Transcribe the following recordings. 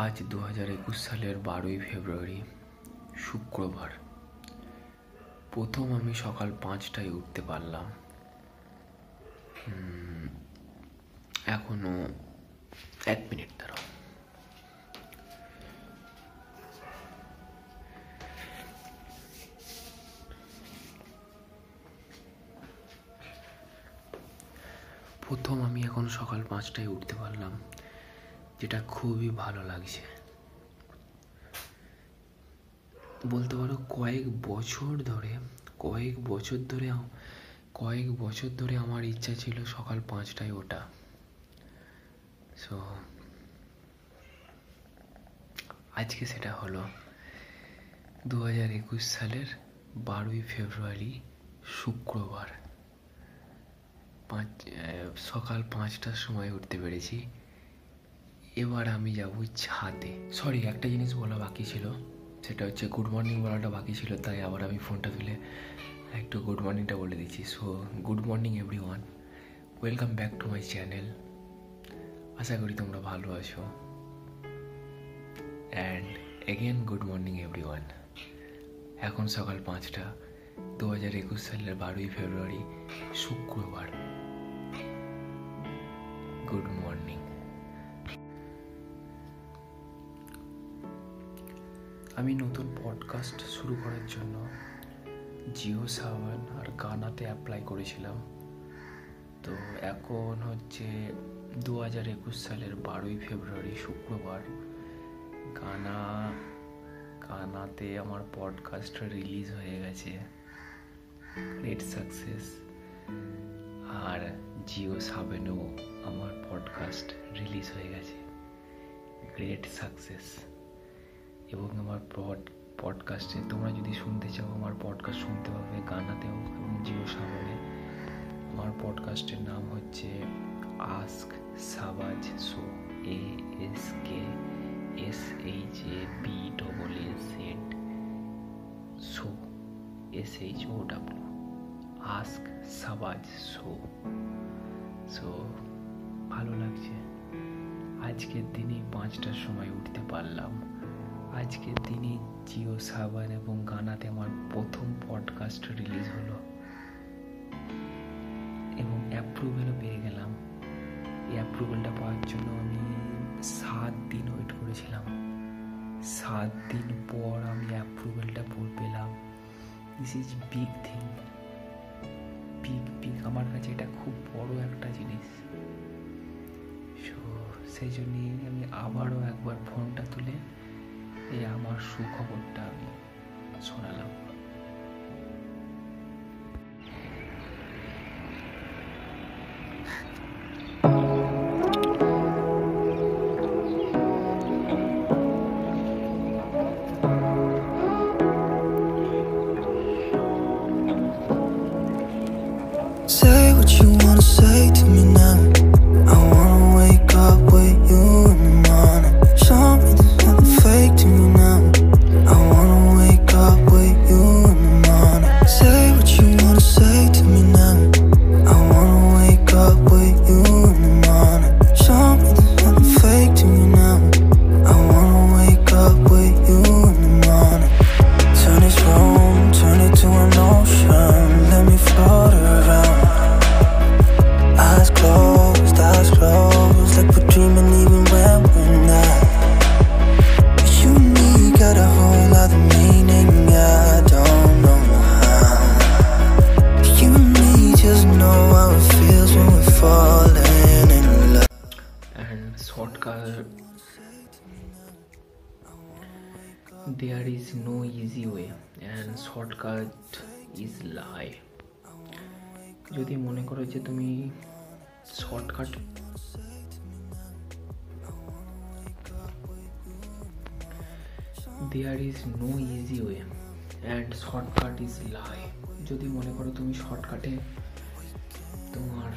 আজ দু হাজার একুশ সালের বারোই ফেব্রুয়ারি, শুক্রবার। প্রথম আমি সকাল পাঁচটায় উঠতে পারলাম। এখনও এক মিনিট, দাঁড়াও। প্রথম আমি এখন সকাল পাঁচটায় উঠতে পারলাম। যেটা খুবই ভালো লাগছে। বলতে পারো কয়েক বছর ধরে, কয়েক বছর ধরে কয়েক বছর ধরে আমার ইচ্ছা ছিল সকাল পাঁচটায় ওটা সো আজকে সেটা হলো দু হাজার একুশ সালের বারোই ফেব্রুয়ারি, শুক্রবার। পাঁচ সকাল পাঁচটার সময় উঠতে পেরেছি। এবার আমি যাব ছাদে। সরি একটা জিনিস বলা বাকি ছিল। সেটা হচ্ছে গুড মর্নিং বলাটা বাকি ছিল, তাই আবার আমি ফোনটা তুলে একটু গুড মর্নিংটা বলে দিচ্ছি। So good morning everyone welcome back to my channel আশা করি তোমরা ভালো আছো। And again good morning everyone এখন সকাল পাঁচটা দু হাজার একুশ সালের বারোই ফেব্রুয়ারি, শুক্রবার। গুড মর্নিং আমি নতুন পডকাস্ট শুরু করার জন্য জিও সাওয়ান আর গানাতে অ্যাপ্লাই করেছিলাম। তো এখন হচ্ছে দু হাজার একুশ সালের বারোই ফেব্রুয়ারি, শুক্রবার গানা, গানাতে আমার পডকাস্ট রিলিজ হয়ে গেছে। গ্রেট সাকসেস আর জিও সাবেনও আমার পডকাস্ট রিলিজ হয়ে গেছে। গ্রেট সাকসেস এবং আমার পড পডকাস্টে তোমরা যদি শুনতে চাও, আমার পডকাস্ট শুনতে পাবে গানাতেও এবং জিও সাবনে আমার পডকাস্টের নাম হচ্ছে ask Shabaaz show A S K S H A B double A Z show S H O W ask Shabaaz show so ভালো লাগছে। আজকের দিনে পাঁচটার সময় উঠতে পারলাম। আজকের দিনে জিও সাবান এবং গানাতে আমার প্রথম পডকাস্ট রিলিজ হলো। এবং অ্যাপ্রুভেলও পেয়ে গেলাম। এই অ্যাপ্রুভেলটা পাওয়ার জন্য আমি সাত দিন ওয়েট করেছিলাম। সাত দিন পর আমি অ্যাপ্রুভেলটা পেলাম। This is big thing big big আমার কাছে এটা খুব বড় একটা জিনিস। সো সেই জন্যই আমি আবারও একবার ফোনটা তুলে এই আমার সুখবরটা আমি শোনালাম। There is no easy way, and shortcut is lie. যদি মনে করো যে তুমি shortcut there is no easy way and shortcut is lie যদি মনে করো তুমি শর্টকাটে তোমার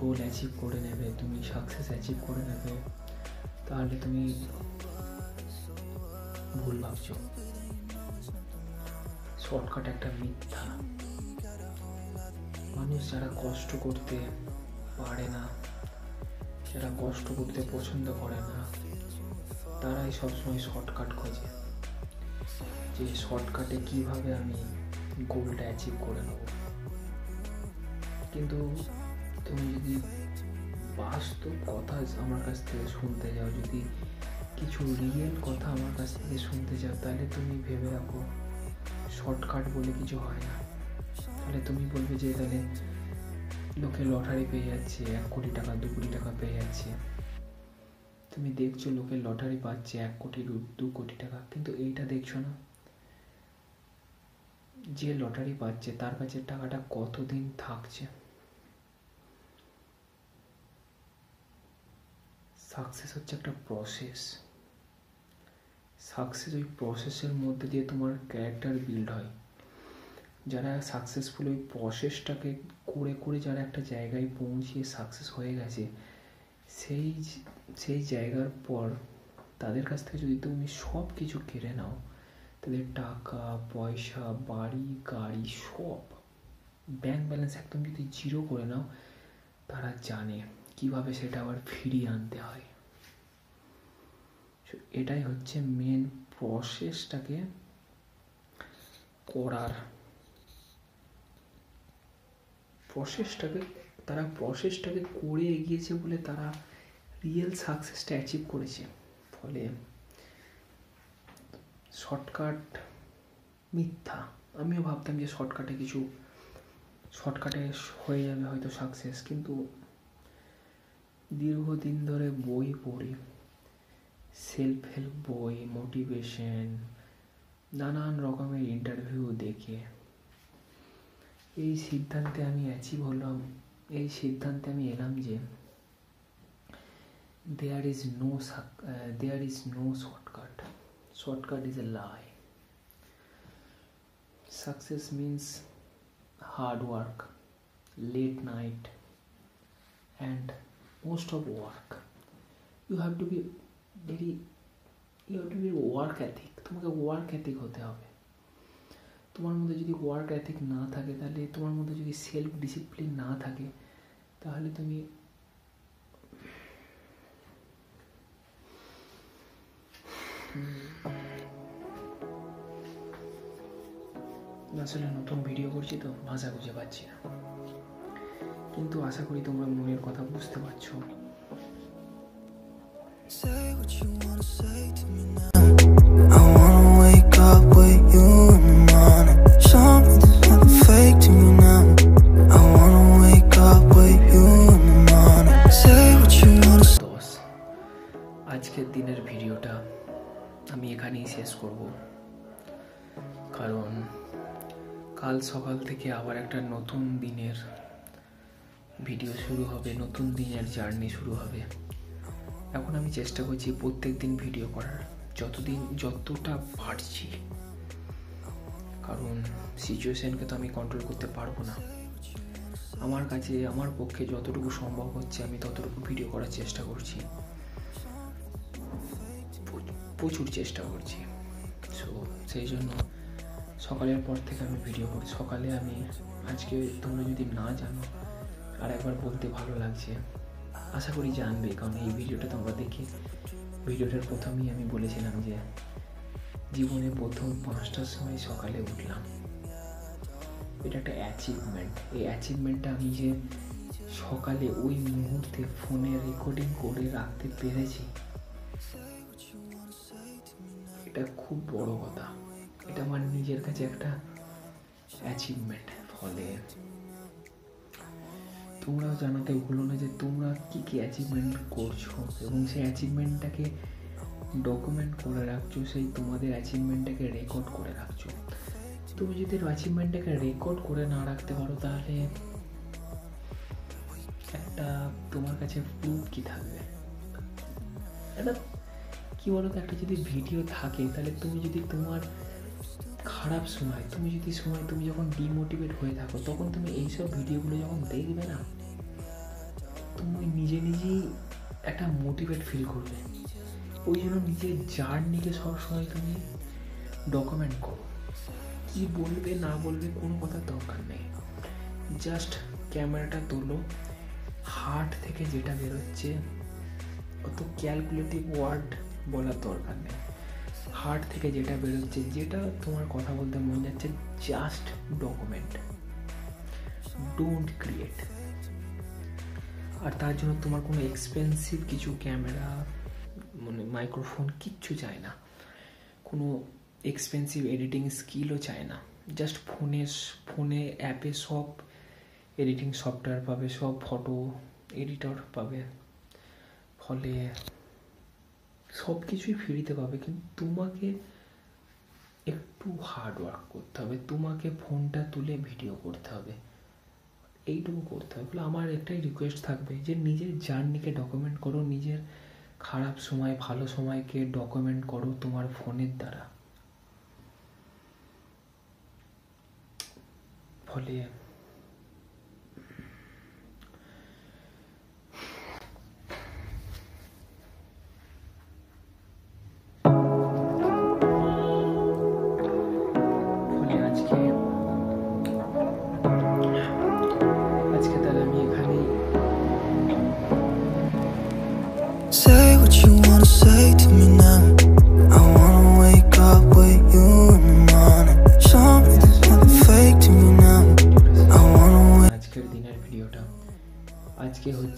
গোল অ্যাচিভ করে নেবে, তুমি সাকসেস অ্যাচিভ করে নেবে, তাহলে তুমি ভুল ভাবছ? শর্টকাট একটা মিথ্যা। মানুষ যারা কষ্ট করতে পারে না, যারা কষ্ট করতে পছন্দ করে না, তারাই সবসময় শর্টকাট খোঁজে। যে শর্টকাটে কীভাবে আমি গোলটা অ্যাচিভ করে নেব। কিন্তু তুমি যদি বাস্তব কথা আমার কাছ থেকে শুনতে যাও, যদি কিছু রিয়েল কথা আমার কাছ থেকে শুনতে চাও, তাহলে তুমি ভেবে রাখো। শর্টকাট বলে কিছু হয় না। তাহলে তুমি বলবে যে তাহলে লোকে লটারি পেয়ে যাচ্ছে, এক কোটি টাকা, দু কোটি টাকা পেয়ে যাচ্ছে। তুমি দেখছ লোকে লটারি পাচ্ছে, এক কোটি, দু কোটি টাকা, কিন্তু এইটা দেখছ না? যে লটারি পাচ্ছে, তার কাছে টাকাটা কতদিন থাকছে? সাকসেস হচ্ছে একটা প্রসেস সাকসেস ওই প্রসেসের মধ্যে দিয়ে তোমার ক্যারেক্টার বিল্ড হয়। যারা সাকসেসফুল ওই প্রসেসটাকে করে করে যারা একটা জায়গায় পৌঁছিয়ে সাকসেস হয়ে গেছে, সেই সেই জায়গার পর তাদের কাছ থেকে যদি তুমি সব কিছু কেড়ে নাও, তাদের টাকা, পয়সা, বাড়ি, গাড়ি, সব ব্যাংক ব্যালেন্স একদম যদি জিরো করে নাও, তারা জানে কীভাবে সেটা আবার ফিরিয়ে আনতে হয়। এটাই হচ্ছে মেন প্রসেসটাকে করার। প্রসেসটাকে তারা প্রসেসটাকে করে এগিয়েছে বলে তারা রিয়েল সাকসেসটা অ্যাচিভ করেছে। ফলে শর্টকাট মিথ্যা। আমিও ভাবতাম যে শর্টকাটে কিছু শর্টকাটে হয়ে যাবে হয়তো সাকসেস কিন্তু দীর্ঘদিন ধরে বই পড়ি। সেলফ হেল্প বই মোটিভেশন নানান রকমের ইন্টারভিউ দেখে। এই সিদ্ধান্তে আমি অ্যাচিভ হলাম এই সিদ্ধান্তে আমি এলাম যে there is no there is no shortcut shortcut is a lie success means hard work late night and most of work you have to be very you to be work ethic তোমাকে work অ্যাথিক হতে হবে। তোমার মধ্যে যদি work অ্যাথিক না থাকে, তাহলে তোমার মধ্যে যদি সেলফ ডিসিপ্লিন না থাকে, তাহলে তুমি আসলে নতুন ভিডিও করছি তো, ভাষা খুঁজে পাচ্ছি না। কিন্তু আশা করি তোমরা মনের কথা বুঝতে পারছ। আজকের দিনের ভিডিওটা আমি এখানেই শেষ করব। কারণ কাল সকাল থেকে আবার একটা নতুন দিনের ভিডিও শুরু হবে, নতুন দিনের জার্নি শুরু হবে। এখন আমি চেষ্টা করছি প্রত্যেক দিন ভিডিও করার। যতদিন, যতটা পারছি। কারণ সিচুয়েশানকে তো আমি কন্ট্রোল করতে পারব না। আমার কাছে, আমার পক্ষে যতটুকু সম্ভব হচ্ছে, আমি ততটুকু ভিডিও করার চেষ্টা করছি। প্রচুর চেষ্টা করছি। সো সেই জন্য সকালের পর থেকে আমি ভিডিও করি। সকালে আমি, আজকে তোমরা যদি না জানো আর একবার বলতে ভালো লাগছে। আশা করি জানবে, কারণ এই ভিডিওটা তোমরা দেখে। ভিডিওটার প্রথমেই আমি বলেছিলাম যে, জীবনে প্রথম পাঁচটার সময় সকালে উঠলাম। এটা একটা অ্যাচিভমেন্ট এই অ্যাচিভমেন্টটা আমি যে সকালে ওই মুহূর্তে ফোনে রেকর্ডিং করে রাখতে পেরেছি, এটা খুব বড় কথা। এটা আমার নিজের কাছে একটা অ্যাচিভমেন্ট ফলে। তোমরাও জানাতে ভুলো না যে তোমরা কী কী অ্যাচিভমেন্ট করছ এবং সেই অ্যাচিভমেন্টটাকে ডকুমেন্ট করে রাখছো, সেই তোমাদের অ্যাচিভমেন্টটাকে রেকর্ড করে রাখছো। তুমি যদি অ্যাচিভমেন্টটাকে রেকর্ড করে না রাখতে পারো, তাহলে একটা তোমার কাছে প্রুফ কি থাকবে? একটা কি বলতো, একটা যদি ভিডিও থাকে, তাহলে তুমি যদি তোমার খারাপ সময়, তুমি যদি সময়, তুমি যখন ডিমোটিভেট হয়ে থাকো, তখন তুমি এইসব ভিডিওগুলো যখন দেখবে না তুমি নিজে নিজেই একটা মোটিভেট ফিল করবে ওই জন্য নিজের জার্নিকে সবসময় তুমি ডকুমেন্ট করো। কি বলবে, না বলবে, কোনো কথা দরকার নেই। জাস্ট ক্যামেরাটা তোলো। হার্ট থেকে যেটা বেরোচ্ছে, অত ক্যালকুলেটিভ ওয়ার্ড বলার দরকার নেই। হার্ট থেকে যেটা বেরোচ্ছে, যেটা তোমার কথা বলতে মন যাচ্ছে জাস্ট ডকুমেন্ট ডোন্ট ক্রিয়েট আর তার জন্য তোমার কোনো এক্সপেন্সিভ কিছু ক্যামেরা মানে মাইক্রোফোন কিচ্ছু চায় না। কোনো এক্সপেন্সিভ এডিটিং স্কিলও চায় না। জাস্ট ফোনে ফোনে অ্যাপে সব এডিটিং সফটওয়্যার পাবে, সব ফটো এডিটর পাবে। ফলে সব কিছুই ফ্রিতে পাবে, কিন্তু তোমাকে একটু হার্ড ওয়ার্ক করতে হবে। তোমাকে ফোনটা তুলে ভিডিও করতে হবে। এইটুকু করতে হবে বলে আমার একটাই রিকোয়েস্ট থাকবে যে নিজের জার্নিকে ডকুমেন্ট করো, নিজের খারাপ সময়, ভালো সময়কে ডকুমেন্ট করো তোমার ফোনের দ্বারা। ফলে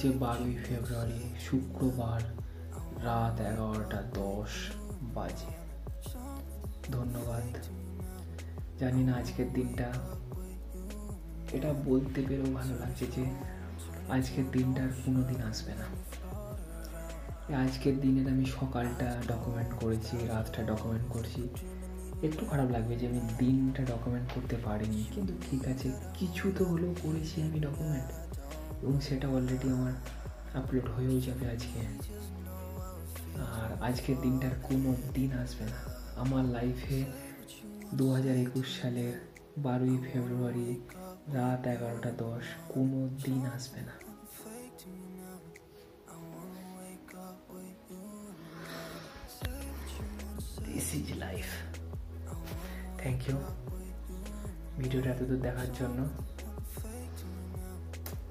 হচ্ছে বারোই ফেব্রুয়ারি, শুক্রবার রাত এগারোটা দশ বাজে। ধন্যবাদ। জানি না আজকের দিনটা। এটা বলতে পেরেও ভালো লাগছে যে, আজকের দিনটা আর কোনো দিন আসবে না। আজকের দিনের আমি সকালটা ডকুমেন্ট করেছি, রাতটা ডকুমেন্ট করছি। একটু খারাপ লাগবে যে আমি দিনটা ডকুমেন্ট করতে পারিনি, কিন্তু ঠিক আছে, কিছু তো হলেও করেছি আমি ডকুমেন্ট এবং সেটা অলরেডি আমার আপলোড হয়েও যাবে আজকে। আর আজকের দিনটার কোনো দিন আসবে না। আমার লাইফে দু হাজার একুশ সালের বারোই ফেব্রুয়ারি রাত এগারোটা দশ কোনো দিন আসবে না। This is life thank you ভিডিওটা এতদূর দেখার জন্য